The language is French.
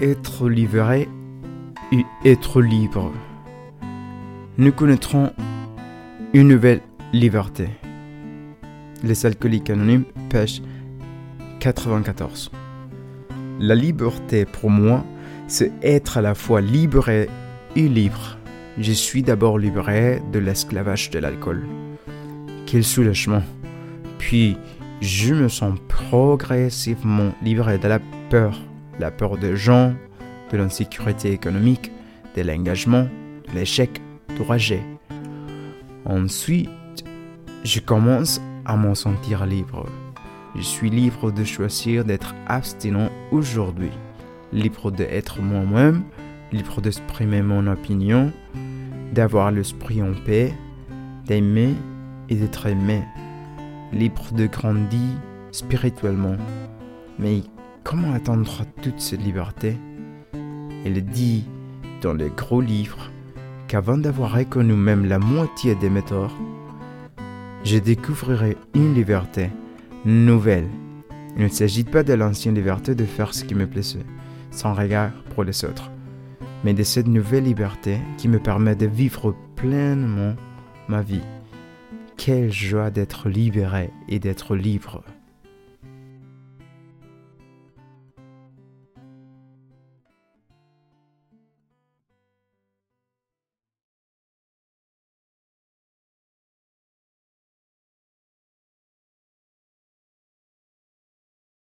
être libéré et être libre. Nous connaîtrons une nouvelle liberté. Les alcooliques anonymes, page 94. La liberté pour moi, c'est être à la fois libre et libre. Je suis d'abord libéré de l'esclavage de l'alcool. Quel soulagement. Puis, je me sens progressivement libéré de la peur. La peur des gens, de l'insécurité économique, de l'engagement, de l'échec, du rejet. Ensuite, je commence à m'en sentir libre. Je suis libre de choisir d'être abstinent aujourd'hui, libre d'être moi-même, libre d'exprimer mon opinion, d'avoir l'esprit en paix, d'aimer et d'être aimé, libre de grandir spirituellement. Mais comment attendre toute cette liberté? Elle dit dans le gros livre qu'avant d'avoir reconnu même la moitié des méthodes, je découvrirai une liberté nouvelle. Il ne s'agit pas de l'ancienne liberté de faire ce qui me plaisait, sans regard pour les autres, mais de cette nouvelle liberté qui me permet de vivre pleinement ma vie. Quelle joie d'être libéré et d'être libre.